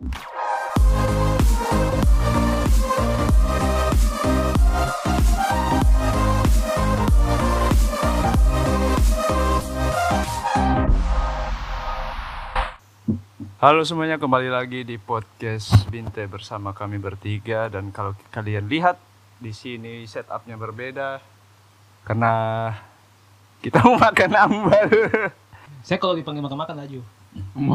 Halo semuanya, kembali lagi di podcast Binte bersama kami bertiga dan kalau kalian lihat di sini setupnya berbeda karena kita mau makan ambal. Saya kalau dipanggil makan-makan laju.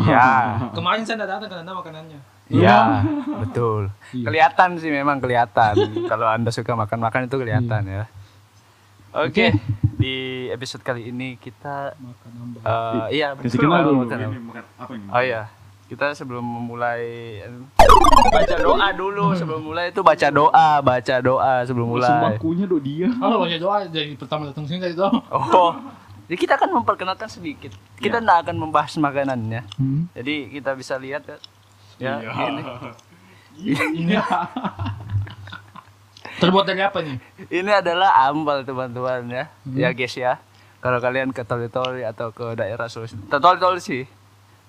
Ya, Kemarin saya tidak datang karena makanannya. ya, betul. Iya. Kelihatan sih memang kelihatan. kalau anda suka makan-makan itu kelihatan ya. Oke, Oke. di episode kali ini kita Makan eh, iya Kasih betul, kenal dulu. makan Ini ambal. makan apa ini? Oh iya, kita sebelum memulai baca doa dulu sebelum mulai itu baca doa, baca doa sebelum mulai. Sembakunya do dia. Halo baca doa dari pertama datang sini tadi doa. Oh, jadi kita akan memperkenalkan sedikit. Kita tidak akan membahas makanannya. Hmm. Jadi kita bisa lihat ya, ya Iya. ini, Ini terbuat dari apa nih? ini adalah ambal teman-teman ya, Hmm. ya guys ya. Kalau kalian ke Toli-Toli atau ke daerah Sulawesi, Toli-Toli sih,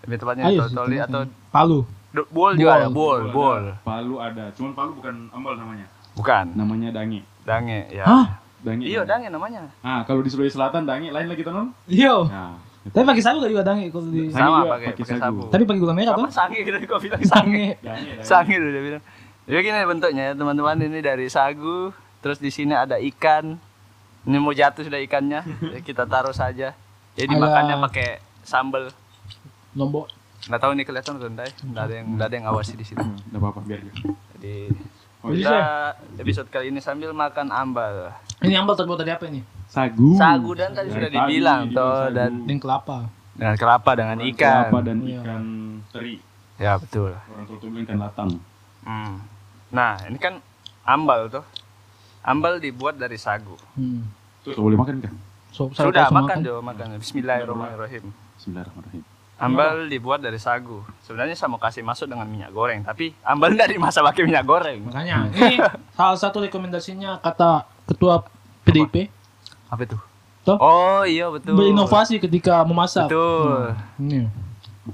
lebih tepatnya Ayo, Toli-Toli situ. atau Palu. Bol juga ada, Bol. bol, bol. Palu ada. Cuman Palu bukan ambal namanya. Bukan, Namanya dange. dange ya. Hah? Dange. Iya, namanya. dange namanya. Ah, kalau di Sulawesi Selatan dange lain lagi teman. Yo. Nah, Tapi pakai sabu gak juga dangi kalau di Sama juga pakai pakai sabu. Tapi pakai gula merah tuh. sange gitu kok bilang sange. Sange. dulu dia bilang. Jadi gini bentuknya ya teman-teman ini dari sagu, terus di sini ada ikan. Ini mau jatuh sudah ikannya, ya, kita taruh saja. Jadi Ada- makannya pakai sambal. Lombok. Nggak tahu ini kelihatan atau enggak ya? Nggak ada yang nggak ada yang awasi di situ. Hmm, Enggak apa-apa biar. biar. Jadi Oh, kita episode kali ini sambil makan ambal. Ini ambal terbuat dari apa ini? Sagu. Sagu dan tadi Dari sudah tadi dibilang dibilang toh sagu. dan Dengan kelapa. dengan kelapa dengan Orang ikan. Kelapa dan Iya. ikan teri. Ya betul. Orang tua tuh bilang ikan latang. Hmm. Nah ini kan ambal tuh. Ambal dibuat dari sagu. Hmm. Tuh boleh makan kan? So, Sudah sama makan Jo, makan. Bismillahirrahmanirrahim. Bismillahirrahmanirrahim. Ambal dibuat dari sagu. Sebenarnya saya mau kasih masuk dengan minyak goreng, tapi ambal nggak dimasak pakai minyak goreng. Makanya ini salah satu rekomendasinya kata ketua PDIP Apa itu? Toh? Oh iya betul. berinovasi ketika memasak. Betul. Ini.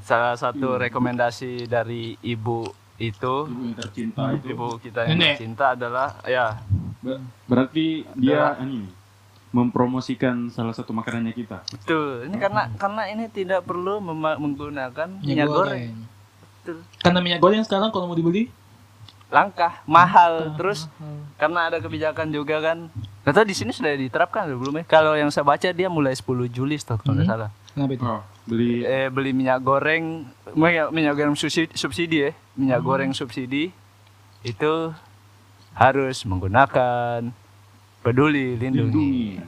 Salah satu rekomendasi dari ibu itu, Ibu yang tercinta itu. ibu kita yang Nenek. cinta adalah ya Ber- Berarti dia ini mempromosikan salah satu makanannya kita. betul. Ini karena karena ini tidak perlu menggunakan minyak, goreng. Betul. Karena minyak goreng sekarang kalau mau dibeli Langkah, mahal, terus karena ada kebijakan juga kan. Kata di sini sudah diterapkan belum ya? Kalau yang saya baca dia mulai 10 Juli kalau nggak Hmm. salah. Kenapa itu? Oh, beli eh, beli minyak goreng minyak, minyak goreng subsidi, subsidi ya minyak Hmm. goreng subsidi itu harus menggunakan peduli lindungi.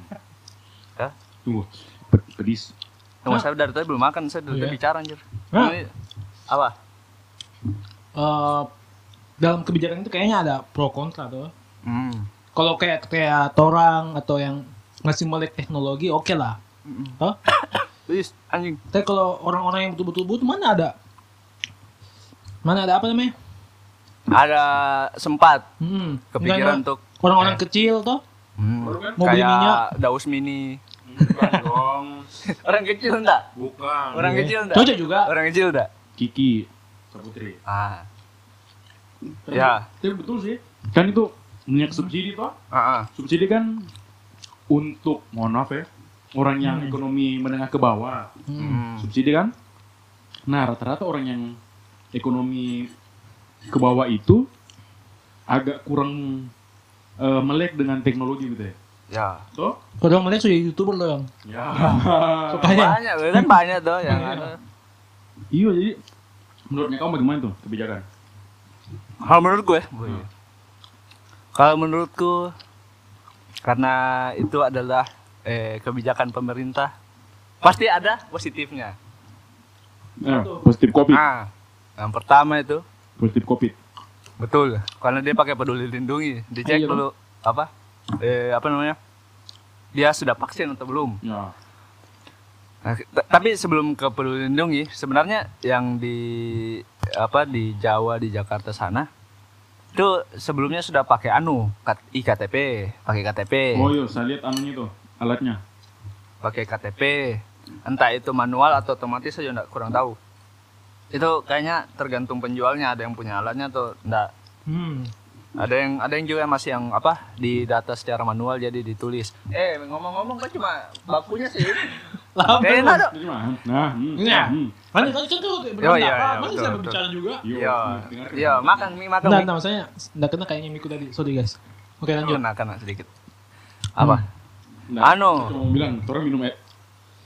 Hah? Tunggu. Pe- Pedis. Tunggu, saya dari tadi belum makan saya dari Iya. tadi bicara anjir apa Eh, dalam kebijakan itu kayaknya ada pro kontra tuh. hmm. Kalau kayak kayak orang atau yang ngasih melek teknologi oke lah. Toh? Wis, anjing Tapi kalau orang-orang yang betul-betul butuh mana ada? Mana ada apa namanya? ada sempat Hmm. kepikiran Enggak, untuk orang-orang kecil toh hmm, kan? Beli kayak minyak. daus mini Bukan dong. orang kecil enggak Bukan. orang kecil enggak Cocok juga. orang kecil enggak Kiki. Saputri. ah Tapi- Ya. Tapi betul sih. Kan itu minyak subsidi toh. ah, ah. Subsidi kan untuk mohon maaf ya orang yang ekonomi menengah ke bawah. Hmm. Hmm. Subsidi kan. Nah rata-rata orang yang ekonomi ke bawah itu agak kurang eh, melek dengan teknologi gitu ya. ya Toh? Kalau orang melek sudah youtuber loh yang. Ya. Sukanya. banyak kan banyak tuh yang ada iya jadi menurutnya kamu bagaimana tuh kebijakan? Kalau menurut gue, kalau menurutku karena itu adalah eh, kebijakan pemerintah, pasti ada positifnya. Eh, positif covid. Nah, yang pertama itu Positif covid. Betul, karena dia pakai peduli lindungi, dicek Iya, dulu apa, eh, apa namanya, dia sudah vaksin atau belum. Ya. Nah, tapi sebelum ke peduli lindungi, sebenarnya yang di apa di Jawa di Jakarta sana itu sebelumnya sudah pakai anu iktp, pakai KTP, Oh iya, saya lihat anunya tuh alatnya. pakai KTP, entah itu manual atau otomatis saya nggak kurang tahu. Itu kayaknya tergantung penjualnya ada yang punya alatnya atau enggak Hmm. ada yang ada yang juga masih yang apa di data secara manual jadi ditulis eh ngomong-ngomong kan cuma bakunya sih mah, Nah, Iya. hmm. Kan kan kan tuh Oh, iya, iya, berbicara juga? Iya iya makan mie makan Nah, mie nah maksudnya enggak kena kayaknya Miku tadi. Sorry guys. Oke lanjut. kena kena sedikit apa Nah, Anu. Cuma mau bilang, orang minum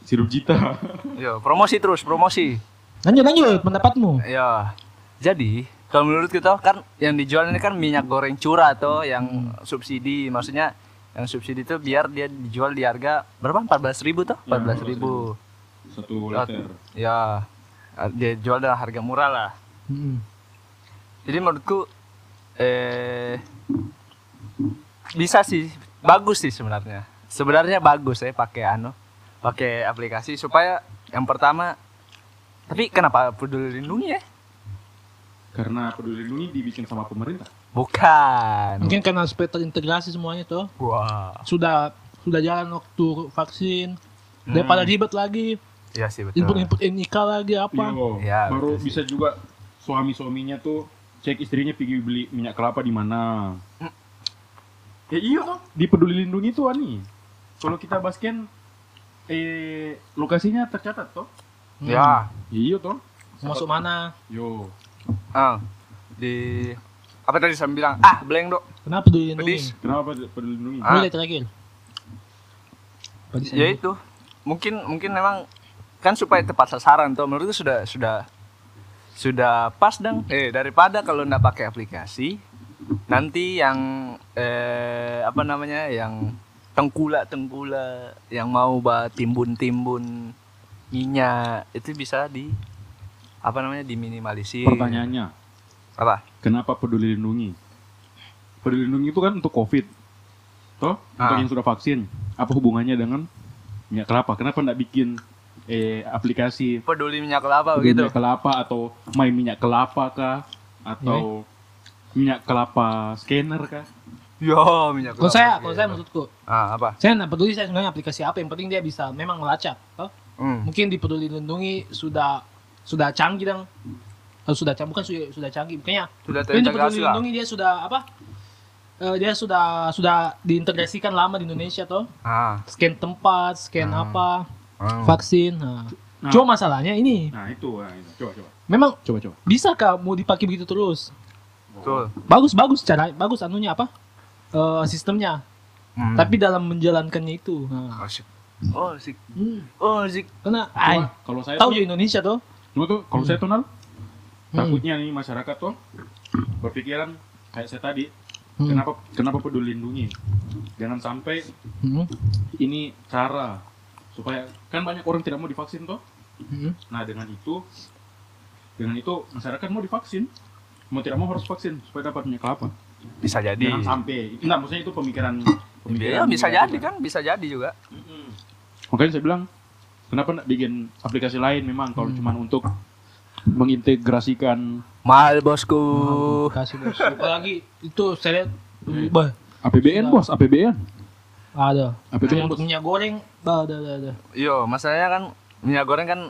sirup jita. Yo, promosi terus promosi Lanjut lanjut pendapatmu. ya jadi kalau menurut kita kan yang dijual ini kan minyak goreng curah atau yang subsidi. Maksudnya yang subsidi itu biar dia dijual di harga berapa? 14.000 ribu tuh Ya, 14.000 ribu. Satu liter. ya dia jual dengan harga murah lah. Hmm. jadi menurutku eh bisa sih. Bagus sih sebenarnya. Sebenarnya bagus ya pakai anu pakai aplikasi supaya yang pertama tapi kenapa peduli lindungi ya Karena peduli lindungi dibikin sama pemerintah. bukan Mungkin karena supaya terintegrasi semuanya tuh. wah Sudah sudah jalan waktu vaksin. Daripada ribet lagi, iya sih betul input-input NIK lagi apa. Iya, Ya, baru betul sih. bisa juga suami-suaminya tuh cek istrinya pergi beli minyak kelapa di mana. Ya iya dong. Di peduli lindungi tuh ani. Kalau kita basken eh lokasinya tercatat toh. Hmm. ya Ya, iya toh. Masuk mana? Yo. ah di apa tadi saya bilang ah blank dok Kenapa peduli lindungi? pedis Kenapa peduli lindungi? Ah. Boleh terakhir. Pedis ya itu mungkin mungkin memang kan supaya tepat sasaran tuh menurut itu sudah sudah sudah pas dong eh daripada kalau nggak pakai aplikasi nanti yang eh apa namanya yang tengkula tengkula yang mau bah timbun timbun minyak itu bisa di apa namanya diminimalisir Pertanyaannya, apa kenapa peduli lindungi? Peduli lindungi itu kan untuk COVID. Toh, untuk Ah. yang sudah vaksin. Apa hubungannya dengan minyak kelapa? Kenapa enggak bikin eh aplikasi peduli minyak kelapa peduli begitu minyak kelapa atau main minyak kelapa kah atau minyak kelapa scanner kah? yo minyak Kalau kelapa saya, gitu. kalau saya menurutku, ah apa saya nggak peduli saya sebenarnya aplikasi apa. Yang penting dia bisa memang melacak. toh. Hmm. Mungkin di peduli lindungi sudah sudah canggih dong. Oh, sudah canggih bukan sudah, sudah canggih. Makanya sudah mungkin di peduli lah lindungi dia sudah apa? Eh, dia sudah sudah diintegrasikan lama di Indonesia toh. ah Scan tempat, scan Hmm. apa, hmm. vaksin. Nah. Nah. Cuma masalahnya ini, Nah, itu, nah, itu. Coba coba. memang Coba coba. bisa kah mau dipakai begitu terus? betul Bagus bagus cara bagus anunya apa? Eh, sistemnya. Hmm. Tapi dalam menjalankannya itu. Nah. Oh. Oh, sik. Hmm. Oh, sik. Karena kalau saya tahu tuh, ya Indonesia tuh. cuma tuh kalau saya tuh Nal, Hmm. takutnya nih masyarakat tuh berpikiran kayak saya tadi, Hmm. kenapa kenapa peduli lindungi? Jangan sampai Hmm. ini cara supaya kan banyak orang tidak mau divaksin toh. Hmm. Nah, dengan itu dengan itu masyarakat mau divaksin. Mau tidak mau harus vaksin supaya dapat minyak kelapa. Bisa jadi. Jangan sampai. Enggak, maksudnya itu pemikiran Ya, pemikiran bisa negatif jadi kan, bisa jadi juga. Mm-mm. Makanya saya bilang, kenapa nggak bikin aplikasi lain memang kalau Hmm. cuman untuk mengintegrasikan Mahal bosku. Kasih bos. Apalagi itu saya lihat bah, APBN Nah. bos, APBN. ada. APBN bos. minyak goreng, bah, ada ada ada. Yo, masalahnya kan minyak goreng kan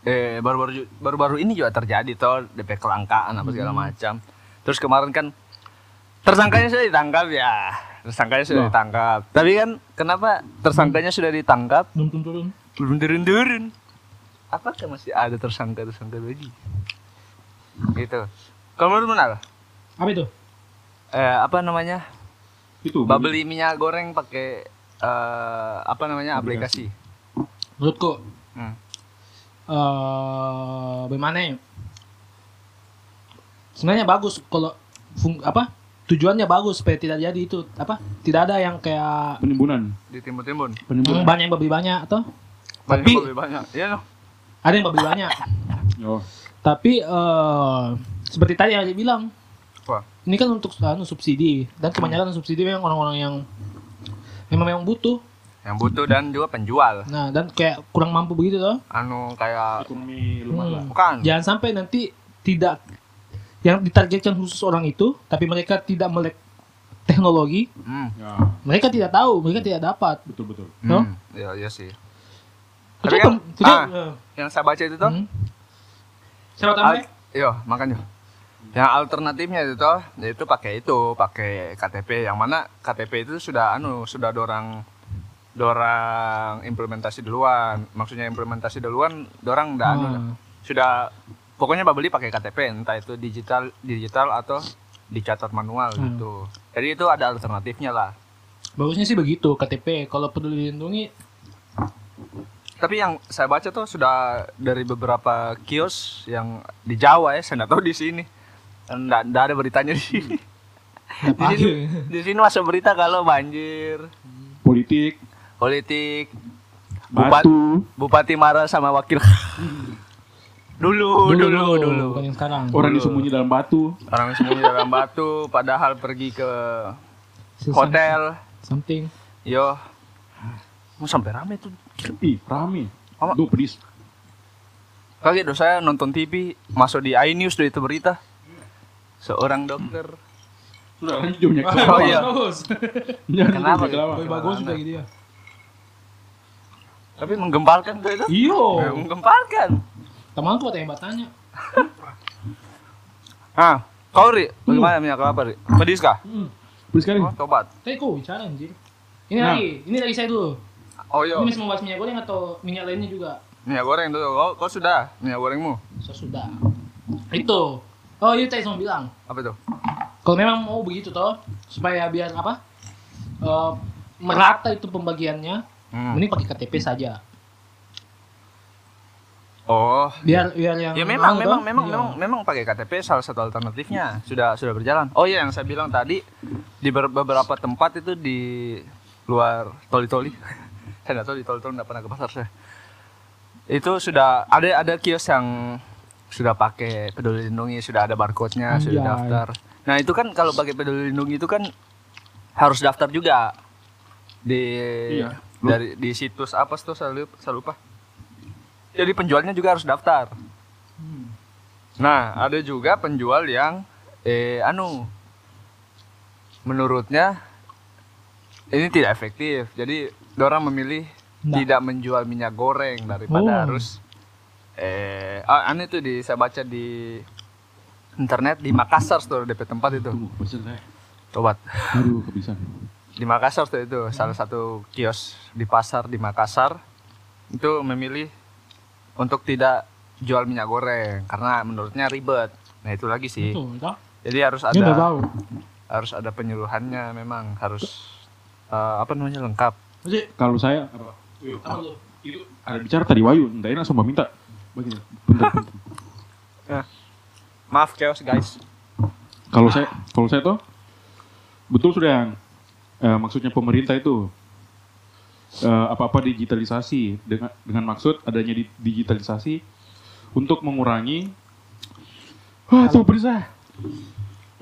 eh baru-baru baru-baru ini juga terjadi toh DP kelangkaan apa segala Hmm. macam. Terus kemarin kan tersangkanya sudah ditangkap ya. Tersangkanya sudah Loh. ditangkap. Tapi kan kenapa tersangkanya sudah ditangkap Turun turun turun. belum turun-turun? Apakah masih ada tersangka-tersangka lagi? Gitu. Kalau menurut Munal, Apa itu? eh, apa namanya? Itu. Beli minyak goreng pakai eh, apa namanya aplikasi. Menurutku Hmm. eh bagaimana ya? Sebenarnya bagus kalau fung, apa? Tujuannya bagus supaya tidak jadi itu apa? Tidak ada yang kayak penimbunan. Ditimbun-timbun. hmm, Penimbunan. banyak yang beli banyak atau Banyak Tapi- lebih banyak. Iya loh. ada yang beli banyak. Oh. Tapi eh seperti tadi yang bilang, Wah. ini kan untuk anu subsidi dan kebanyakan subsidi memang orang-orang yang memang memang butuh. Yang butuh dan juga penjual. Nah, dan kayak kurang mampu begitu loh. Anu kayak Ekonomi lemah lah. Hmm. bukan. Jangan sampai nanti tidak yang ditargetkan khusus orang itu, tapi mereka tidak melek teknologi, Hmm. Ya, mereka tidak tahu, mereka tidak dapat. betul betul. No? Hmm. Iya, iya sih. Tapi itu- ah. eh, Yang saya baca itu tuh hmm. Siapa Yo, makanya. Yang alternatifnya itu toh, yaitu pakai itu, pakai KTP. Yang mana KTP itu sudah anu, sudah dorang dorang implementasi duluan. Maksudnya implementasi duluan, dorang udah anu, Hmm. sudah pokoknya beli pakai KTP, entah itu digital digital atau dicatat manual Hmm. gitu. Jadi itu ada alternatifnya lah. Bagusnya sih begitu KTP. Kalau peduli lindungi Tapi yang saya baca tuh sudah dari beberapa kios yang di Jawa ya, saya nggak tahu di sini. Nggak, nggak ada beritanya di sini. Di sini, di sini masuk berita kalau banjir, Politik, politik, Bupat- batu, bupati marah sama wakil. dulu, dulu, dulu. Bukan yang sekarang. orang Dulu. disembunyi dalam batu. Orang sembunyi dalam batu, padahal pergi ke hotel. Something. Yo, mau sampai rame tuh. Ih, rame. Apa? Duh, pedis. Kaget dong saya nonton TV, masuk di iNews tuh itu berita. Seorang dokter. Sudah lanjut Oh, iya. Kenapa kelapa. Bagus juga gitu ya. Tapi menggemparkan tuh itu. Iyo. Ya, menggemparkan. Temanku ada yang bertanya. Ah, kau Ri, bagaimana minyak kelapa Ri? Pedis kah? Hmm. Pedis sekali. Oh, tobat. Tadi kok bicara anjir. Ini Nah. lagi, ini lagi saya dulu. Oh iya, Ini masih membahas minyak goreng atau minyak lainnya juga? minyak goreng dulu. Kau, kau sudah minyak gorengmu? Sesudah. Itu. Oh iya tadi saya mau bilang. Apa itu? Kalau memang mau begitu toh, supaya biar apa? eh, merata itu pembagiannya, Hmm. mending pakai KTP saja. Oh, Biar biar yang ya memang mau memang toh, memang iya. memang memang pakai KTP salah satu alternatifnya sudah sudah berjalan. Oh iya yang saya bilang tadi di ber- beberapa tempat itu di luar toli-toli. saya nggak tahu di toli-toli nggak pernah ke pasar saya. Itu sudah ada ada kios yang sudah pakai peduli lindungi, sudah ada barcode-nya, sudah Anjay. daftar. Nah itu kan kalau pakai peduli lindungi itu kan harus daftar juga di Iya. dari di situs apa tuh saya lupa, saya lupa. Jadi penjualnya juga harus daftar. Hmm. Nah, ada juga penjual yang eh anu menurutnya ini tidak efektif. Jadi orang memilih Nggak. tidak menjual minyak goreng daripada Oh. harus eh ah, anu itu di saya baca di internet di Makassar tuh DP tempat itu. Tobat. Aduh, kebisan. Di Makassar tuh itu salah satu kios di pasar di Makassar itu memilih untuk tidak jual minyak goreng karena menurutnya ribet. Nah itu lagi sih. Toh. Jadi harus ada tahu. harus ada penyuluhannya memang harus eh, apa namanya lengkap. Jadi, Kalau saya apa? apa lu? Itu ada bicara tadi Wayu, enggak enak sama minta. Begini. Bentar, bentar. Maaf chaos guys. Kalau saya kalau saya tuh betul sudah yang eh, maksudnya pemerintah itu eh, apa-apa digitalisasi. Dengan dengan maksud adanya di- digitalisasi untuk mengurangi wah tuh bisa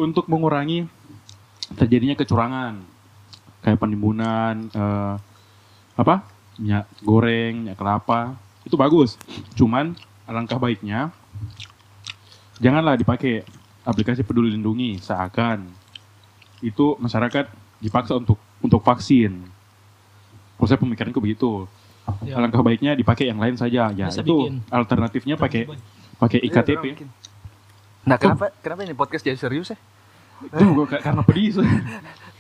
untuk mengurangi terjadinya kecurangan. Kayak penimbunan eh, apa? Minyak goreng minyak kelapa. Itu bagus. Cuman alangkah baiknya janganlah dipakai aplikasi peduli lindungi seakan itu masyarakat dipaksa untuk untuk vaksin. Kalau saya pemikiranku begitu. Ya. Alangkah baiknya dipakai yang lain saja. Ya Bisa itu bikin. alternatifnya pakai pakai iktp. Nah kenapa kenapa ini podcast jadi serius ya? Tuh karena pedis.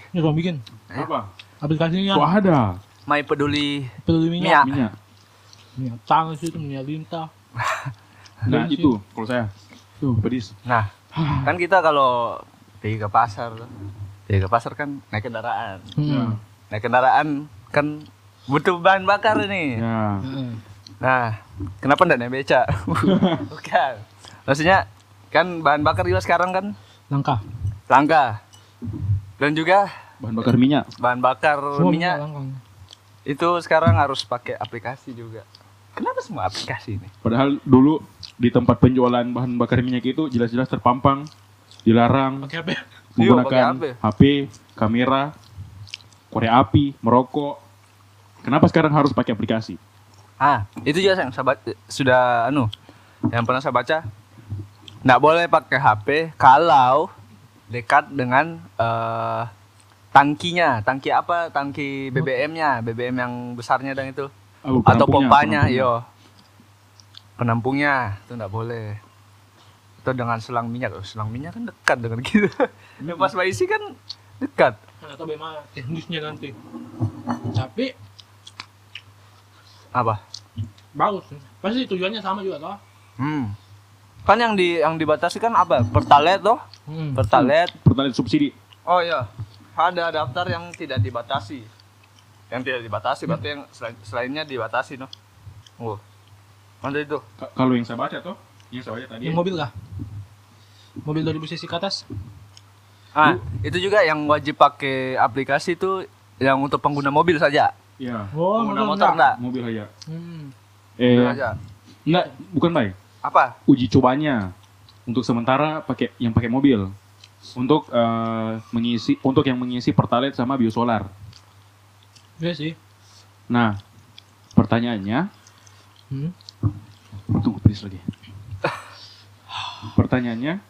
Ini kamu bikin Apa? aplikasinya Kok ada My peduli peduli minyak. minyak? Minyak tangan itu minyak lintah. Nah itu kalau saya tuh pedis. Nah, kan kita kalau pergi ke pasar, pergi ke pasar kan naik kendaraan. Hmm. Naik kendaraan kan butuh bahan bakar ini. Ya. Heeh. Nah, kenapa enggak naik beca? Bukan. Maksudnya kan bahan bakar juga sekarang kan Langka. langka. Dan juga Bahan bakar minyak. bahan bakar Semua minyak langka. itu sekarang harus pakai aplikasi juga. Kenapa semua aplikasi ini? Padahal dulu di tempat penjualan bahan bakar minyak itu jelas-jelas terpampang dilarang Pakai apa? Iya, menggunakan pakai HP, kamera, korek api, merokok. Kenapa sekarang harus pakai aplikasi? Ah, itu juga yang saya baca, sudah anu yang pernah saya baca. Nggak boleh pakai HP kalau dekat dengan eh, tangkinya, tangki apa? Tangki BBM-nya, BBM yang besarnya dan itu Oh, atau pompanya, yo. Penampungnya itu nggak boleh. atau dengan selang minyak oh, selang minyak kan dekat dengan kita Ya, pas mau isi kan dekat Tahu bagaimana teknisnya nanti. Tapi apa bagus. Pasti tujuannya sama juga toh. hmm. kan yang di yang dibatasi kan apa pertalite toh Hmm. pertalite Pertalite subsidi. oh iya ada daftar yang tidak dibatasi yang tidak dibatasi berarti yang selain, selainnya dibatasi no oh mana itu Ka- Kalau yang saya baca tuh, yang saya baca tadi. Yang mobil kah? Mobil 2000 cc ke atas? Ah itu juga yang wajib pakai aplikasi itu yang untuk pengguna mobil saja Ya, Oh, pengguna motor enggak mobil aja. Hmm. Eh, Mobil aja enggak, bukan baik. apa Uji cobanya untuk sementara pakai yang pakai mobil. Untuk eh, mengisi untuk yang mengisi pertalite sama biosolar. Iya sih. Nah, pertanyaannya, Hmm. tunggu please lagi. Pertanyaannya,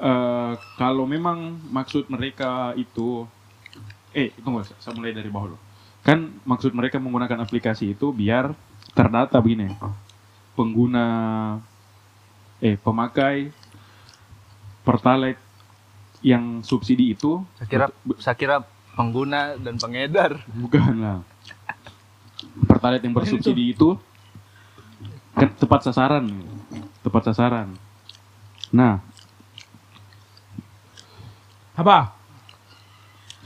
eh kalau memang maksud mereka itu, eh tunggu, saya saya mulai dari bawah dulu. Kan maksud mereka menggunakan aplikasi itu biar terdata begini, pengguna, eh pemakai pertalite yang subsidi itu saya kira saya kira pengguna dan pengedar Bukan lah. Pertalite yang bersubsidi itu kan tepat sasaran. Tepat sasaran. Nah, Apa?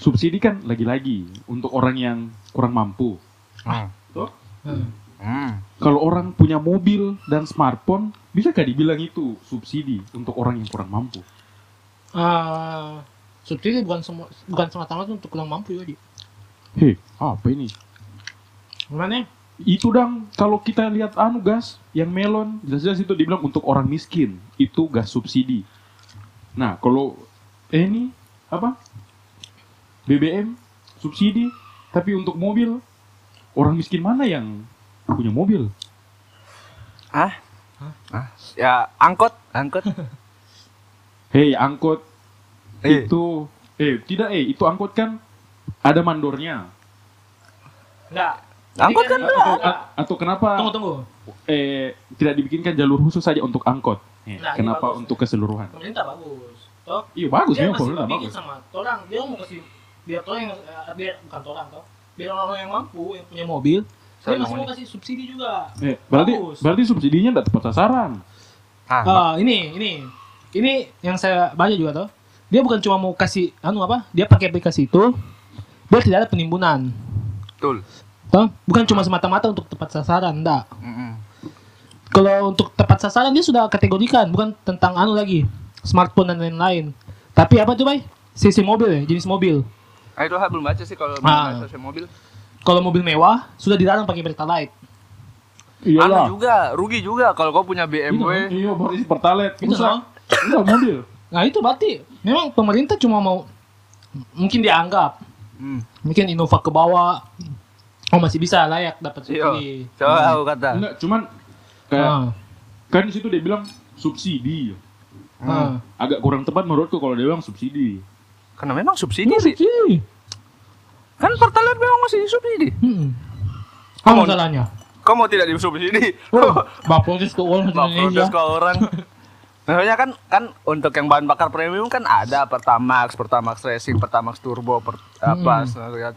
subsidi kan lagi-lagi untuk orang yang kurang mampu. hmm. Tuh. Hmm. Hmm. Kalau orang punya mobil dan smartphone, bisa gak dibilang itu subsidi untuk orang yang kurang mampu? Ah, subsidi bukan semua bukan semata-mata untuk kurang mampu ya, Di. Hei, apa ini? Gimana? Itu dong, kalau kita lihat anu gas, yang melon, jelas-jelas itu dibilang untuk orang miskin. Itu gas subsidi. Nah, kalau eh, ini apa? BBM subsidi, tapi untuk mobil orang miskin mana yang punya mobil? ah ah ya angkot angkot Hei, angkot Eh. itu eh tidak eh itu angkot kan ada mandornya. Enggak. angkot kan Atau, atau kenapa Tunggu, tunggu. eh tidak dibikinkan jalur khusus saja untuk angkot? Eh, Nah, kenapa bagus. untuk keseluruhan? Pemerintah bagus. Toh, Iya bagus dia memang masih bagus. sama orang. Dia mau kasih biar orang yang eh, biar bukan orang toh. Biar orang yang mampu yang punya mobil, dia masih mau kasih subsidi juga. Eh, berarti Bagus. berarti subsidinya tidak tepat sasaran. ah Ah, ini, ini. Ini yang saya baca juga toh. Dia bukan cuma mau kasih anu apa? Dia pakai aplikasi itu biar tidak ada penimbunan. betul Toh, bukan cuma semata-mata untuk tepat sasaran, enggak. Mm-mm. Kalau untuk tepat sasaran dia sudah kategorikan, bukan tentang anu lagi, smartphone dan lain-lain. Tapi apa tuh, Bay? Sisi mobil ya, jenis mobil. ah itu belum baca sih kalau Ah. sosial mobil Kalau mobil mewah sudah dilarang pakai pertalite. anu juga rugi juga kalau kau punya BMW Iya, baru isi pertalite. Itu no? Rusak mobil. Nah, itu berarti memang pemerintah cuma mau mungkin dianggap hmm. mungkin Innova ke bawah oh masih bisa layak dapat Iya. subsidi. coba aku kata Enggak, cuman kayak Ah, kan di situ dia bilang subsidi. Ah. Agak kurang tepat menurutku kalau dia bilang subsidi. karena memang subsidi Ini sih subsidi. kan pertalite memang masih disubsidi Hmm. Apa Kamu- masalahnya? kau mau tidak disubsidi Oh, baprotes ke orang Indonesia. ke orang Maksudnya kan kan untuk yang bahan bakar premium kan ada Pertamax, Pertamax Racing, Pertamax Turbo, per, apa segala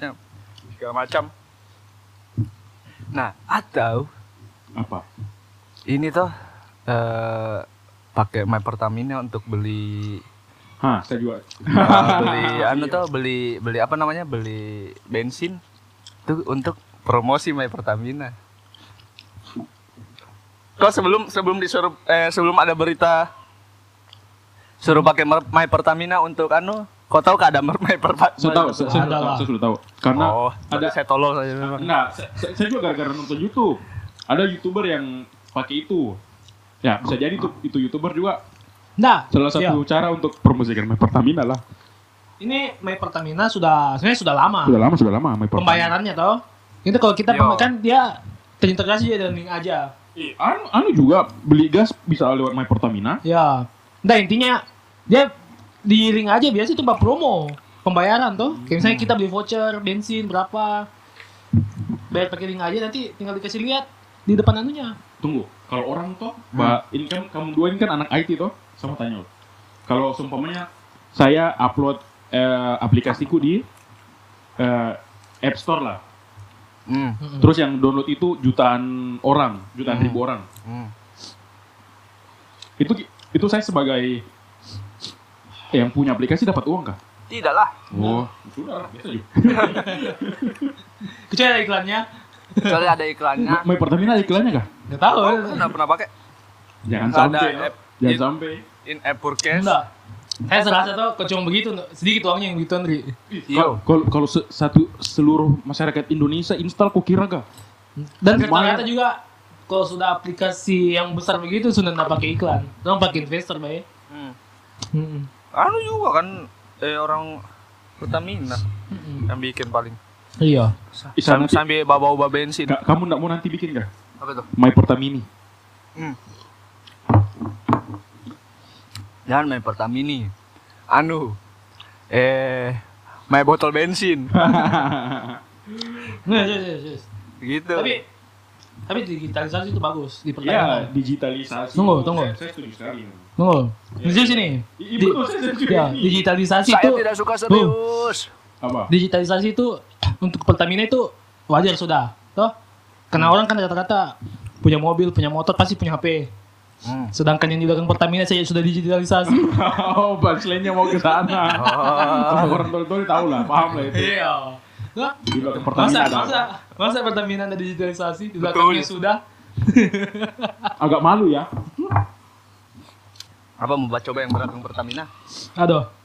segala macam. Nah, atau Apa? ini tuh eh pakai My Pertamina untuk beli Hah, saya juga. eh, beli anu tuh beli beli apa namanya? beli bensin tuh untuk promosi My Pertamina. Kok sebelum sebelum disuruh eh sebelum ada berita suruh pakai My Pertamina untuk anu, kau tahu keadaan My Pertamina? Saya tahu, saya, saya tahu, saya sudah tahu. Karena oh, ada saya tolol saja memang. Enggak, saya- saya juga gara-gara nonton YouTube. Ada YouTuber yang pakai itu. Ya, bisa jadi itu itu YouTuber juga Nah, salah satu iya. cara untuk promosikan My Pertamina lah. ini My Pertamina sudah sebenarnya sudah lama. Sudah lama, sudah lama My Pertamina. Pembayarannya toh. Itu kalau kita Yo. kan dia terintegrasi ya dengan link aja. Eh, anu, anu juga beli gas bisa lewat My Pertamina. Ya. Nah, intinya dia di link aja biasa itu bab promo pembayaran tuh. Kayak misalnya kita beli voucher bensin berapa bayar pakai link aja nanti tinggal dikasih lihat di depan anunya. Tunggu, kalau orang tuh, Mbak, ini kan kamu dua ini kan anak IT toh, sama tanya loh. Kalau seumpamanya saya upload eh, aplikasiku di eh, App Store lah, Hmm. Mm-mm. terus yang download itu jutaan orang, jutaan Hmm. ribu orang. Hmm. Itu itu saya sebagai yang punya aplikasi dapat uang kah? Tidak lah. Oh, sudah, biasa juga. Kecuali iklannya. Soalnya ada iklannya. My Pertamina ada iklannya kah? Nggak tahu. Oh, ya. pernah pernah pakai Jangan Ada sampai, app- jangan in- sampai. in app purchase. Enggak. Saya serasa tuh kok cuma begitu, sedikit uangnya yang begitu Andri. Iya. Kalau kalau se- satu seluruh masyarakat Indonesia install kok kira gak? Dan ternyata juga kalau sudah aplikasi yang besar begitu sudah nggak pakai iklan, orang pakai investor bay. Hmm. Hmm. Anu juga kan eh orang Pertamina Hmm. yang bikin paling. Iya. Isa, Sam- nanti- sambil bawa-bawa bensin. Ka- kamu nggak mau nanti bikin gak? Apa tuh? My Pertamini. Hmm. Jangan main Pertamini. Anu. Eh, main botol bensin. Yes, yes, yes. gitu. Tapi tapi digitalisasi itu bagus di ya, pertanian. digitalisasi. Tunggu, tunggu. Saya, saya setuju sekali. Tunggu. Di sini. Iya, Di- saya Ya, ini. digitalisasi saya itu tidak suka serius. Apa? digitalisasi itu untuk Pertamina itu wajar sudah, toh? Karena orang kan rata-rata punya mobil, punya motor, pasti punya HP. Hmm. Sedangkan yang di belakang Pertamina saya sudah digitalisasi. oh, punchline-nya mau ke sana. Oh. Orang tua tahu lah, paham lah itu. Iya. Nah, Di belakang masa, Pertamina ada. masa, masa Pertamina ada digitalisasi, di belakangnya Betul. sudah. Agak malu ya. Apa mau coba yang belakang Pertamina? Aduh.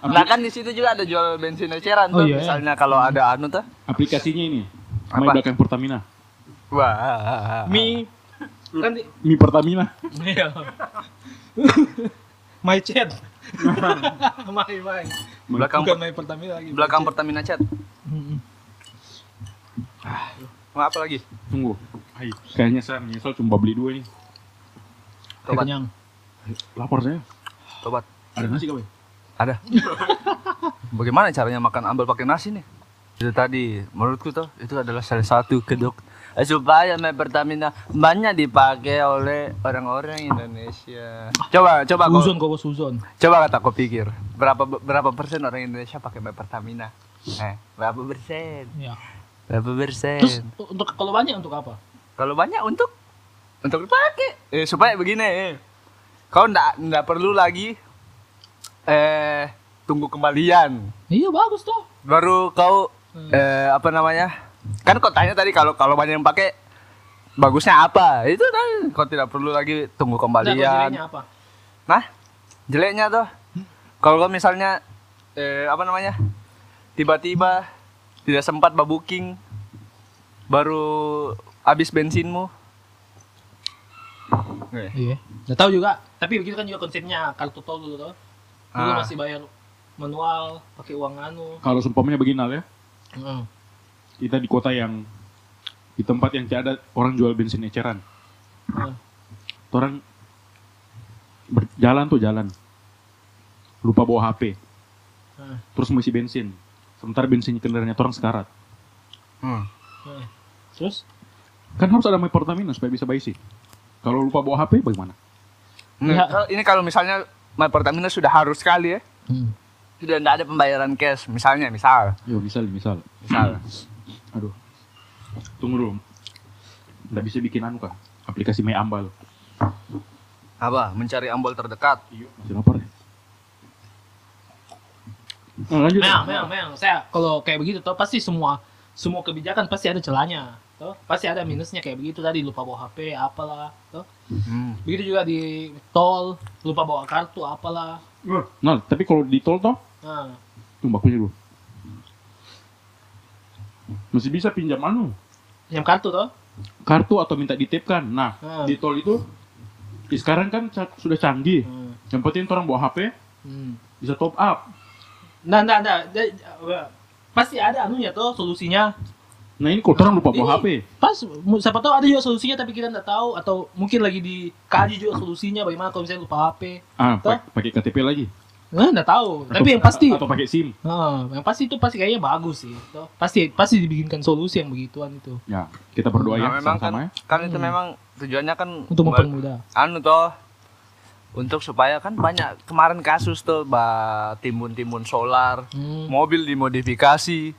Nah kan di situ juga ada jual bensin eceran Oh, tuh. iya. Misalnya kalau ada anu tuh. Aplikasinya ini. My Apa? belakang Pertamina. Wah. Mi kan di Mi Pertamina. Iya. My chat. my my. Belakang Bukan my Pertamina lagi. belakang Pertamina chat. Mm-mm. Mau apa lagi? Tunggu. Hai, kayaknya saya menyesal cuma beli dua ini. Saya Tobat. kenyang. Lapar saya. Tobat. Ada nasi kau? Ada. Bagaimana caranya makan ambal pakai nasi nih? Itu tadi, menurutku tuh itu adalah salah satu kedok eh, supaya Pertamina banyak dipakai oleh orang-orang Indonesia. Coba, coba kau, Suzon kau Suzon. coba kata kau pikir berapa berapa persen orang Indonesia pakai Pertamina? Eh, berapa persen? Ya. Berapa persen? Terus untuk kalau banyak untuk apa? Kalau banyak untuk untuk dipakai. Eh, supaya begini, eh. kau ndak ndak perlu lagi eh tunggu kembalian. Iya bagus tuh. Baru kau Hmm. eh apa namanya? Kan kau tanya tadi kalau kalau banyak yang pakai bagusnya apa? Itu tadi kau tidak perlu lagi tunggu kalau kembalian. jeleknya apa? Nah, jeleknya tuh kalau kau misalnya eh apa namanya? Tiba-tiba tidak sempat booking baru habis bensinmu. Iya. Nggak tahu juga. Tapi begitu kan juga konsepnya kartu tol dulu tuh. Dulu Ah. masih bayar manual, pakai uang anu. Kalau seumpamanya begini Al, ya. Heeh. Kita di kota yang di tempat yang tidak ada orang jual bensin eceran. Heeh. Orang berjalan tuh jalan. Lupa bawa HP. Heeh. Terus mengisi bensin. Sementara bensin kendaraannya orang sekarat. Hmm. Heeh. Terus? Kan harus ada My Pertamina supaya bisa baisi. Kalau lupa bawa HP bagaimana? Hmm, Ya. kalau- Ini kalau misalnya Pertamina sudah harus sekali ya. Hmm. Sudah tidak ada pembayaran cash. Misalnya, misal. Yo, misal, misal. Misal. Aduh. Tunggu dulu. Nggak bisa bikin anu kah? Aplikasi My Ambal. apa? Mencari ambol terdekat. Iya. Masih lapar ya? Nah, lanjut. Memang, memang, memang. Saya kalau kayak begitu tuh pasti semua semua kebijakan pasti ada celahnya. Tuh, pasti ada minusnya kayak begitu tadi lupa bawa HP apalah, tuh. Hmm. Begitu juga di tol lupa bawa kartu apalah. Nah, tapi kalau di tol toh, Nah, tuh bakunya dulu. Masih bisa pinjam anu, yang kartu tuh. kartu atau minta ditipkan. Nah, Hmm. di tol itu ya sekarang kan ca- sudah canggih. Hmm. Yang penting orang bawa HP Hmm. bisa top up. Nah, nah, nah, pasti ada anunya tuh solusinya. Nah ini kalau orang lupa bawa HP. Pas siapa tahu ada juga solusinya tapi kita nggak tahu atau mungkin lagi dikaji juga solusinya bagaimana kalau misalnya lupa HP. Ah, pakai KTP lagi. Nah, enggak tahu. Tapi yang pasti atau pakai SIM. Nah, yang pasti itu pasti kayaknya bagus sih. Pasti pasti dibikinkan solusi yang begituan itu Ya, kita berdoa ya Nah, memang kan, sama-sama ya. kan itu memang tujuannya kan untuk mempermudah. anu toh untuk supaya kan banyak kemarin kasus tuh bah timbun-timbun solar Hmm. mobil dimodifikasi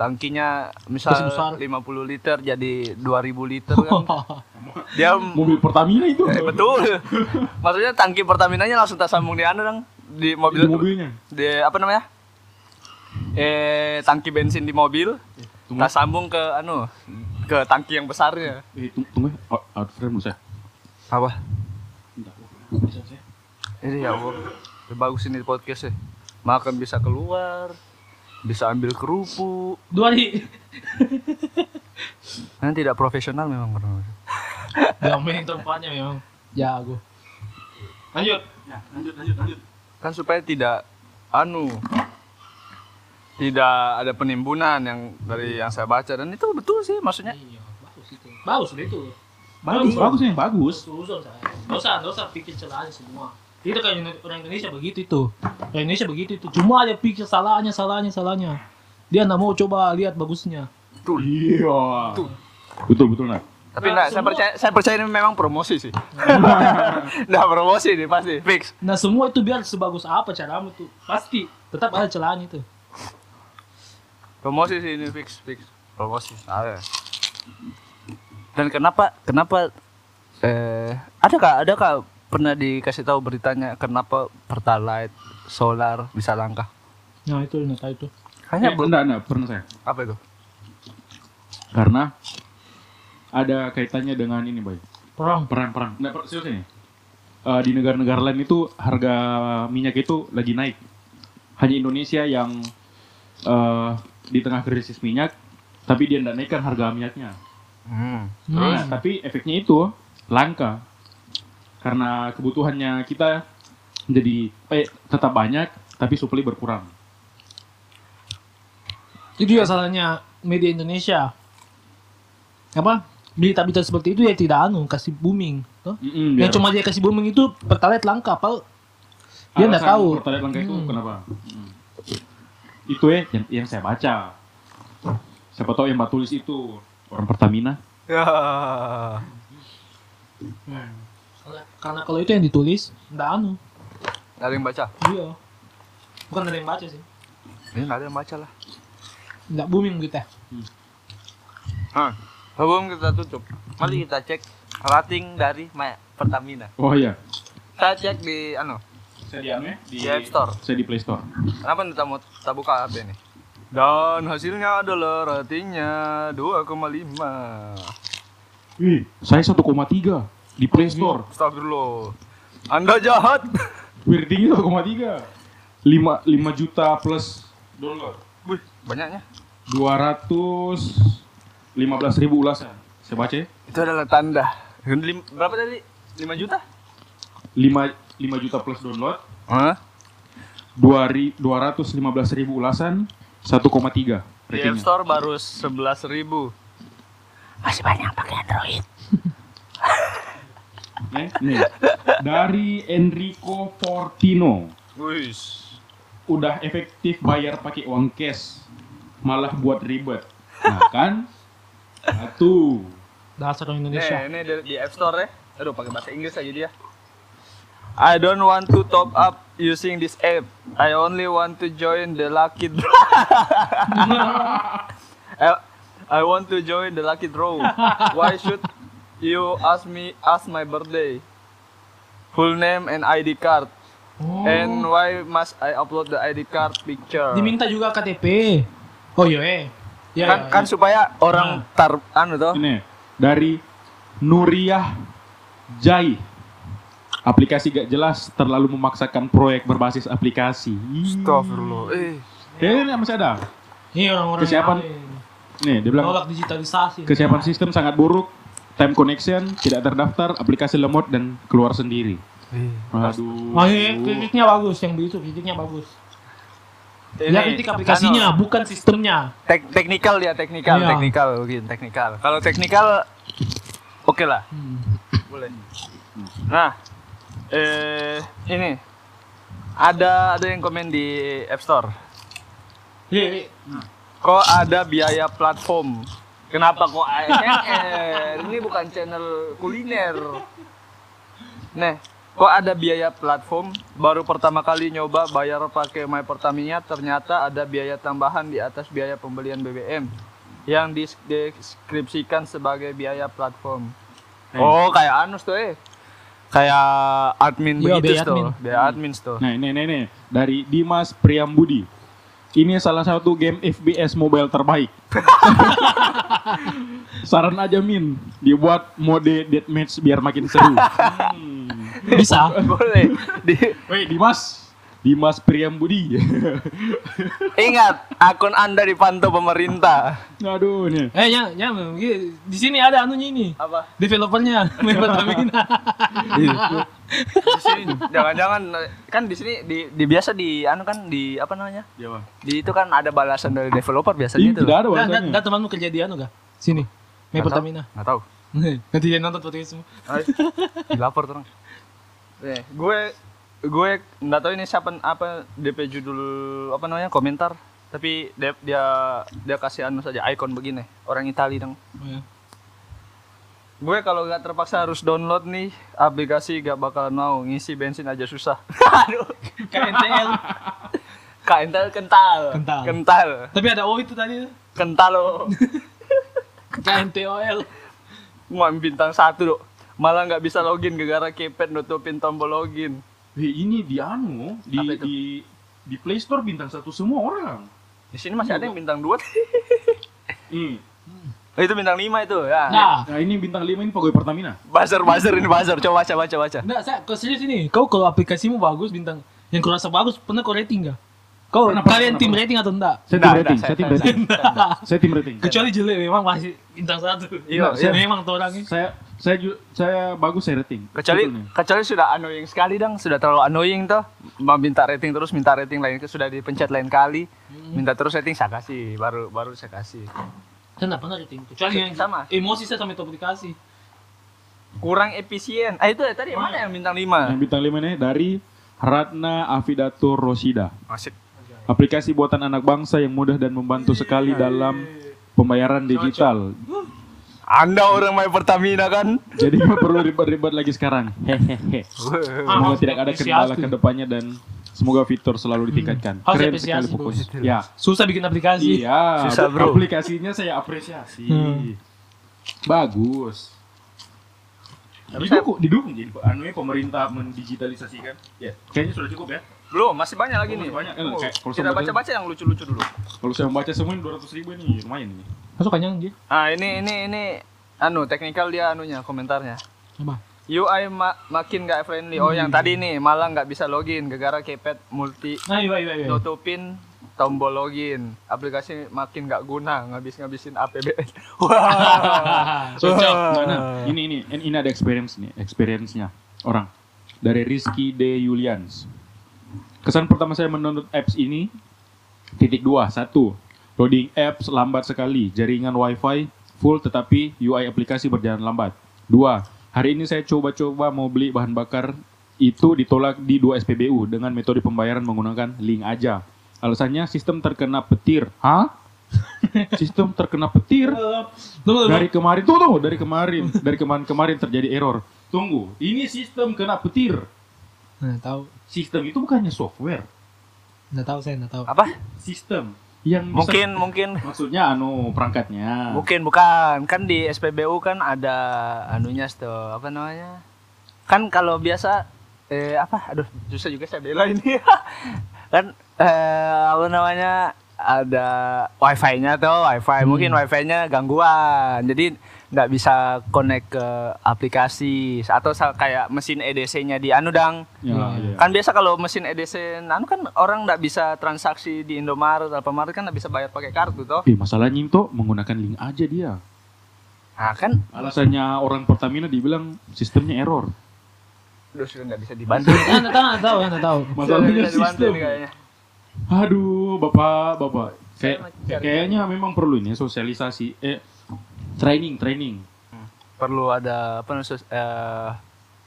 tangkinya misal Besar-besar. 50 liter jadi 2000 liter kan dia Mobil Pertamina itu. eh, betul maksudnya tangki Pertaminanya langsung tak sambung di anu dong di mobil Di mobilnya. di apa namanya eh tangki bensin di mobil Tunggu. tak sambung ke anu ke tangki yang besarnya Eh, tunggu, tunggu. ya. Out, out frame lu saya. apa Bentar. Bisa saya. Ini ya Allah, bagus ini podcast ya. Makan bisa keluar, bisa ambil kerupuk. Dua di Kan tidak profesional memang benar. Gamen tempatnya memang jago. Lanjut. Ya, lanjut lanjut lanjut. Kan supaya tidak anu tidak ada penimbunan yang dari yang saya baca dan itu betul sih maksudnya. Iya, bagus itu. Bagus itu. Bagus, bagus yang bagus. Nggak usah pikir celahnya semua. Itu kayak orang Indonesia begitu itu. Orang Indonesia begitu itu. Cuma aja pikir salahnya, salahnya, salahnya. Dia nggak mau coba lihat bagusnya. Iya. Betul betul nah. Tapi Nah, nah, saya percaya saya percaya ini memang promosi sih. nah, promosi nih pasti fix. Nah semua itu biar sebagus apa caramu tuh pasti tetap ada celahnya itu. Promosi sih ini fix fix. Promosi. Ada. Dan kenapa kenapa eh ada kak ada kak pernah dikasih tahu beritanya kenapa pertalite solar bisa langka? Nah itu tahu itu. Kayaknya Eh, enggak, enggak, pernah saya. apa itu? Karena ada kaitannya dengan ini, Boy. Perang. Perang-perang. Enggak, per- serius ini. Eh, di negara-negara lain itu harga minyak itu lagi naik. Hanya Indonesia yang eh, di tengah krisis minyak, tapi dia tidak naikkan harga minyaknya. Hmm. Nah, Hmm. tapi efeknya itu langka. Karena kebutuhannya kita jadi eh, tetap banyak, tapi supply berkurang. Itu juga salahnya media Indonesia. Apa? Berita-berita seperti itu ya tidak anu kasih booming. Toh? Mm-mm, Yang cuma dia kasih booming itu pertalite langka. Apa? Dia nggak tahu. pertalite langka itu Hmm. kenapa? Mm. Itu ya yang, yang saya baca. Siapa tahu yang mbak tulis itu orang Pertamina. Ya. Karena kalau itu yang ditulis, nggak anu. Ada yang baca? Iya. Bukan ada yang baca sih. Ini nggak ada yang baca lah. Nggak booming gitu ya. Hah. Sebelum kita tutup, mari kita cek rating dari Ma- Pertamina. Oh iya. Saya cek di anu Saya di anu ya, di App Store. Saya di Play Store. Kenapa kita mau kita buka HP ini? Dan hasilnya adalah ratingnya 2,5. Wih, saya 1,3 di Play Store. Astagfirullah. Anda jahat. Wih, ratingnya 1,3. 5 5 juta plus download. Wih, banyaknya. 215 ribu ulasan. Saya baca ya. Itu adalah tanda. Lim- berapa tadi? 5 juta? 5 5 juta plus download. Hah? 215 ribu ulasan 1,3 Di App. Store baru 11 ribu. Masih banyak pakai Android. Nih, nih. Dari Enrico Fortino. Wih. Udah efektif bayar pakai uang cash. Malah buat ribet. Nah kan? Satu. Dasar orang Nih, Indonesia. ini di, di App Store ya. Aduh, pakai bahasa Inggris aja dia. I don't want to top up using this app. I only want to join the lucky draw. I, I want to join the lucky draw. Why should you ask me ask my birthday? Full name and ID card. Oh. And why must I upload the ID card picture? Diminta juga KTP. Oh iya eh. Ya, kan, ya, kan ya. supaya orang tar anu toh. Ini dari Nuriyah Jai. Aplikasi gak jelas terlalu memaksakan proyek berbasis aplikasi. Astagfirullah. Eh. Ya, ini masih ada. Ini orang-orang Kesiapan. yang Nih, dia bilang Nolak digitalisasi. kesiapan sistem sangat buruk, time connection tidak terdaftar, aplikasi lemot dan keluar sendiri. Aduh. Oh ini kritiknya bagus, yang begitu kritiknya bagus. ya kritik aplikasinya, bukan sistemnya. tek teknikal ya teknikal, Iya. teknikal mungkin teknikal. Kalau teknikal oke lah, Hmm. boleh. Nah, eh ini ada ada yang komen di App Store. Iya, iya. Kok ada biaya platform? Kenapa kok ASMR? Ini bukan channel kuliner. Nih, kok ada biaya platform? Baru pertama kali nyoba bayar pakai My Pertamina, ternyata ada biaya tambahan di atas biaya pembelian BBM yang dideskripsikan sebagai biaya platform. Oh, kayak anus tuh eh. Kayak admin Iya, begitu biaya tuh. admin. Biaya admin tuh. Nah, ini, ini, ini. Dari Dimas Priambudi. Ini salah satu game FPS mobile terbaik. Saran aja Min, dibuat mode deathmatch biar makin seru. Hmm. Bisa. Boleh. Di, Woi, Dimas. Dimas Priambudi. ingat, akun Anda dipantau pemerintah. Aduh, nih. Eh, ya, ya, di sini ada anunya ini. Apa? Developernya, My Pertamina. Di sini jangan-jangan kan di sini di, di biasa di anu kan di apa namanya? Jawa. Di itu kan ada balasan dari developer biasanya Ih, itu. tidak ada bahasanya. nggak temanmu kerja di anu gak? Sini. Tahu. Pertamina. Nggak tahu. Nanti dia nonton podcast semua. Ayo, Dilapor terus. Eh, gue gue nggak tahu ini siapa apa DP judul apa namanya komentar. Tapi dia dia, dia kasih anu saja icon begini. Orang Itali dong. Ya. gue kalau nggak terpaksa harus download nih aplikasi gak bakalan mau. Ngisi bensin aja susah. Aduh. KNTL. kental kental. Kental. kental. Tapi ada O itu tadi. kental loh KNTOL. mau bintang satu dok. Malah nggak bisa login gara-gara keypad nutupin tombol login Eh, ini di anu, di, Apa itu? di di Play Store bintang satu semua orang. di sini masih ada yang bintang dua Ih. Oh, itu bintang lima itu ya Nah, Nah, ini bintang 5 ini pegawai Pertamina. buzzer buzzer ini buzzer coba baca baca baca enggak, saya kau serius ini. Kau kalau aplikasimu bagus bintang yang kau rasa bagus, pernah kau rating gak? Kau Pernah, kalian pernah, tim pernah. rating atau enggak? Saya tim rating, saya tim saya- rating. Saya tim rating. Kecuali jelek memang masih bintang satu. Iya, Saya iya. memang tuh orangnya. Saya saya ju- saya bagus saya rating. kecuali Betul nih. kecuali sudah annoying sekali dong sudah terlalu annoying tuh mau minta rating terus minta rating lain sudah dipencet lain kali minta terus rating saya kasih baru baru saya kasih Saya enggak pernah rating. Kecuali yang Sama. emosi saya sama itu aplikasi. kurang efisien ah itu ya, tadi mana yang bintang lima Yang bintang 5 ini dari Ratna Afidatur Rosida. Asik. Aplikasi buatan anak bangsa yang mudah dan membantu sekali dalam pembayaran digital. Anda orang main Pertamina kan Jadi nggak perlu ribet-ribet lagi sekarang. Hehehe. Semoga tidak ada kendala ke depannya dan semoga fitur selalu ditingkatkan. Harus Keren apresiasi, sekali pokoknya. Bos. Ya. Susah bikin aplikasi. Iya, Susah, bro. aplikasinya saya apresiasi. Hmm. Bagus. Tapi Didukung, didukung jadi anunya pemerintah mendigitalisasikan. Ya, kayaknya sudah cukup ya. Belum masih banyak lagi nih masih banyak. Eh, Oh, kayak kita sama baca baca yang lucu lucu dulu Kalau saya membaca semua ini 200 ribu ini lumayan ini. Masuk kanyang dia. ah ini ini ini anu teknikal dia anunya komentarnya Apa? UI ma- makin gak friendly oh yang tadi nih malah nggak bisa login gara-gara keypad multi Nah, iya iya iya. nutupin tombol login aplikasi makin nggak guna ngabis ngabisin APBN wah Cocok. Nah, nah, ini ini ini ini ada experience nih, experience-nya orang dari Rizky D Yulians. Kesan pertama saya mendownload apps ini titik dua satu loading apps lambat sekali, jaringan wifi full tetapi UI aplikasi berjalan lambat. Dua, hari ini saya coba-coba mau beli bahan bakar itu ditolak di dua SPBU dengan metode pembayaran menggunakan link aja. Alasannya sistem terkena petir. Hah? sistem terkena petir? Tunggu. Dari kemarin tuh tunggu, dari kemarin, dari kemarin-kemarin terjadi error. Tunggu, ini sistem kena petir. Nah, tahu. Sistem itu bukannya software, Nggak tahu saya, nggak tahu. apa? Sistem yang bisa- mungkin mungkin. Maksudnya anu perangkatnya. mungkin bukan. Kan di SPBU kan ada anunya tuh apa namanya? Kan kalau biasa eh apa? Aduh susah juga saya bela ini. Kan eh apa namanya? Ada wifi-nya tuh wifi. Mungkin wifi-nya gangguan. Jadi nggak bisa connect ke aplikasi atau kayak mesin EDC-nya di anu dang Ya, iya. kan biasa kalau mesin EDC anu kan orang nggak bisa transaksi di Indomaret Alfamart kan nggak bisa bayar pakai kartu toh Eh, masalahnya itu menggunakan link aja dia. nah kan Alasannya orang Pertamina dibilang sistemnya error. Udah sudah nggak bisa dibantu. Ah, nggak tahu, nggak tahu, nggak tahu. Masalahnya sistem. kayaknya. Aduh, bapak, bapak. Kayak, kayaknya memang perlu ini sosialisasi. Eh, training, training. Perlu ada apa namanya, eh,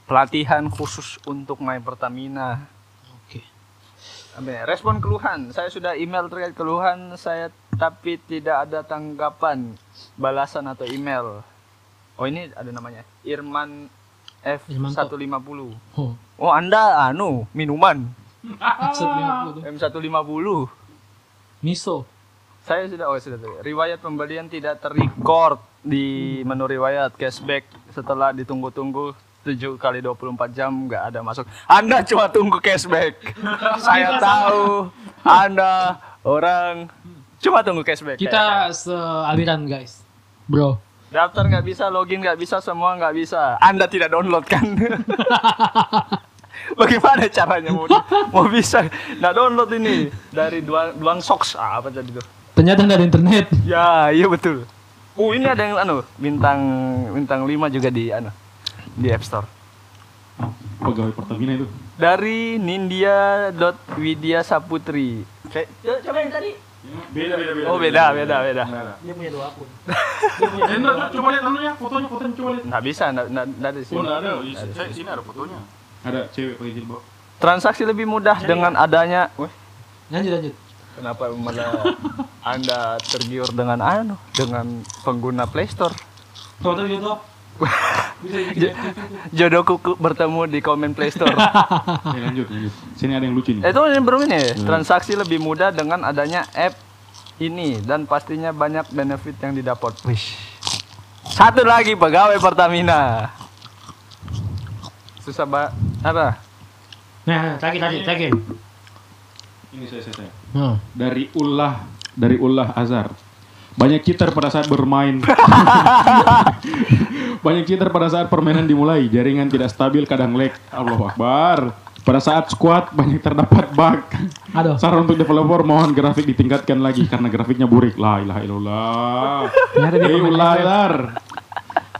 pelatihan khusus untuk main Pertamina. Oke. ya, respon keluhan. Saya sudah email terkait keluhan saya tapi tidak ada tanggapan, balasan atau email. Oh ini ada namanya Irman F Irmanto. 150. Oh. Oh Anda anu minuman Episode 50 tuh. M150. Miso. Saya sudah oh sudah tadi. Riwayat pembelian tidak terrecord di menu riwayat cashback setelah ditunggu-tunggu 7 kali 24 jam nggak ada masuk. Anda cuma tunggu cashback. Saya tahu Anda orang cuma tunggu cashback. Kita sealiran guys. Bro. daftar nggak bisa, login nggak bisa, semua nggak bisa. Anda tidak download kan? Bagaimana caranya mau mau bisa? Nggak download ini dari Duang, Duang Sox ah, apa tadi tuh? Ternyata nggak ada internet. Ya, iya betul. Oh, ini ada yang anu, bintang bintang 5 juga di anu di App Store. Pegawai Pertamina itu. Dari Nindya.Widya Saputri. Kayak coba yang tadi. Beda beda beda. Oh, beda, beda, beda. Dia punya dua akun. Eh, enggak, coba lihat anunya, fotonya, fotonya coba lihat. Nggak bisa, nggak, nggak, nggak ada di Oh, sini. enggak ada. Di saya sini ada fotonya. Ada cewek pakai jilbab. Transaksi lebih mudah dengan adanya. Weh, Lanjut lanjut. Kenapa malah Anda tergiur dengan anu, dengan pengguna Play Store? Foto gitu. Bisa J- Jodohku ku- bertemu di komen Play Store. Eh, lanjut, lanjut. Sini ada yang lucu nih. Itu yang belum ini. Transaksi lebih mudah dengan adanya app ini dan pastinya banyak benefit yang didapat. Wih. Satu lagi pegawai Pertamina. Susah ba apa? Nah, terakhir terakhir terakhir. Ini saya saya. saya. Nah. Dari ulah dari ulah Azhar. Banyak cheater pada saat bermain. Banyak cheater pada saat permainan dimulai. Jaringan tidak stabil, kadang lag. Allahu Akbar. Pada saat squad banyak terdapat bug. Aduh. Saran untuk developer mohon grafik ditingkatkan lagi karena grafiknya burik. La ilaha illallah. Hei. Azhar.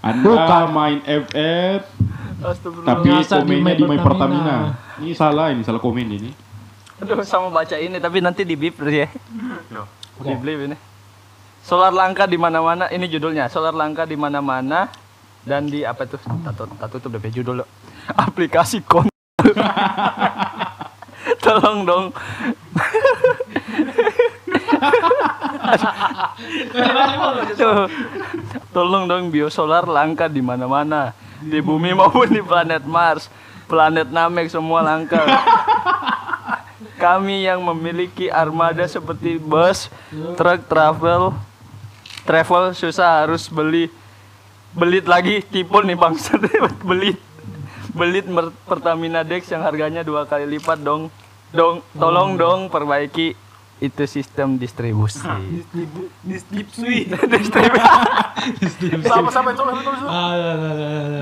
Anda Bukan. main FF Astagfirullah. tapi komennya di main Pertamina. Pertamina. Ini salah ini, salah komen ini. Aduh, sama baca ini tapi nanti di bip ya. Oke. Di blip ini. Solar langka di mana-mana. Ini judulnya. Solar langka di mana-mana dan di apa tuh? Tato tato tuh udah judul. loh. Aplikasi kon. Tolong dong. Tuh. Tolong dong biosolar langka di mana-mana. Di bumi maupun di planet Mars. Planet Namek semua langka. Kami yang memiliki armada seperti bus, truk, travel, travel susah harus beli belit lagi tipul nih bangsa belit. Belit Pertamina Dex yang harganya dua kali lipat dong. Dong tolong dong perbaiki itu sistem distribusi. Distribusi.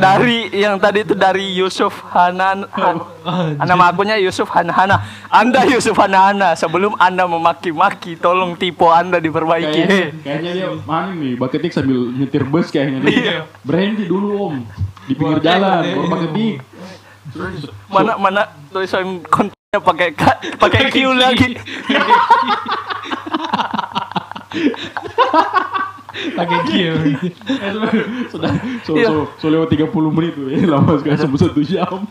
Dari yang tadi itu dari Yusuf Hanan Han- nama akunnya Yusuf Hanhana Anda Yusuf Hanhana sebelum Anda memaki-maki tolong tipe Anda diperbaiki. Kayaknya, kayaknya dia mana nih, baketik sambil nyetir bus kayaknya dia. Berhenti dulu om. Di pinggir jalan, baketik. mana mana tulisan pakai K- pakai Q lagi Pakai kill. Sudah, so, Iya. so, so lewat 30 menit tuh ya, lama sekali sampai satu jam.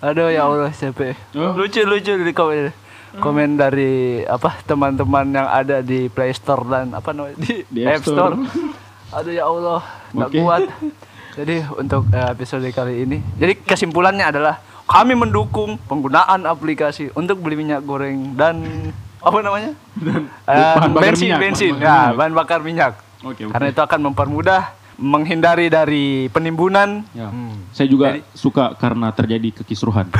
aduh ya Allah CP Oh. lucu lucu di komen komen dari apa teman-teman yang ada di Play Store dan apa namanya di, Di App Store. Store. Aduh ya Allah, nggak Oke. kuat. Jadi untuk eh, episode kali ini, jadi kesimpulannya adalah kami mendukung penggunaan aplikasi untuk beli minyak goreng dan apa namanya? Bahan bakar bensin, minyak, bensin, bahan bakar ya, minyak. bahan bakar minyak. Oke, oke. Karena itu akan mempermudah menghindari dari penimbunan. Ya. Hmm. Saya juga Jadi- suka karena terjadi kekisruhan.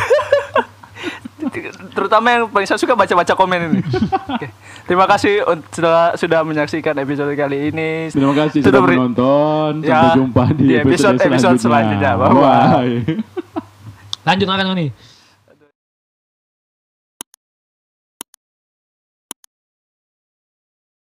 terutama yang paling saya suka baca-baca komen ini. Oke. Terima kasih sudah sudah menyaksikan episode kali ini. Terima kasih Sudah sudah beri- menonton. Ya, Sampai jumpa di, di episode- episode selanjutnya. Bye-bye. Bye. Lanjut makan nih.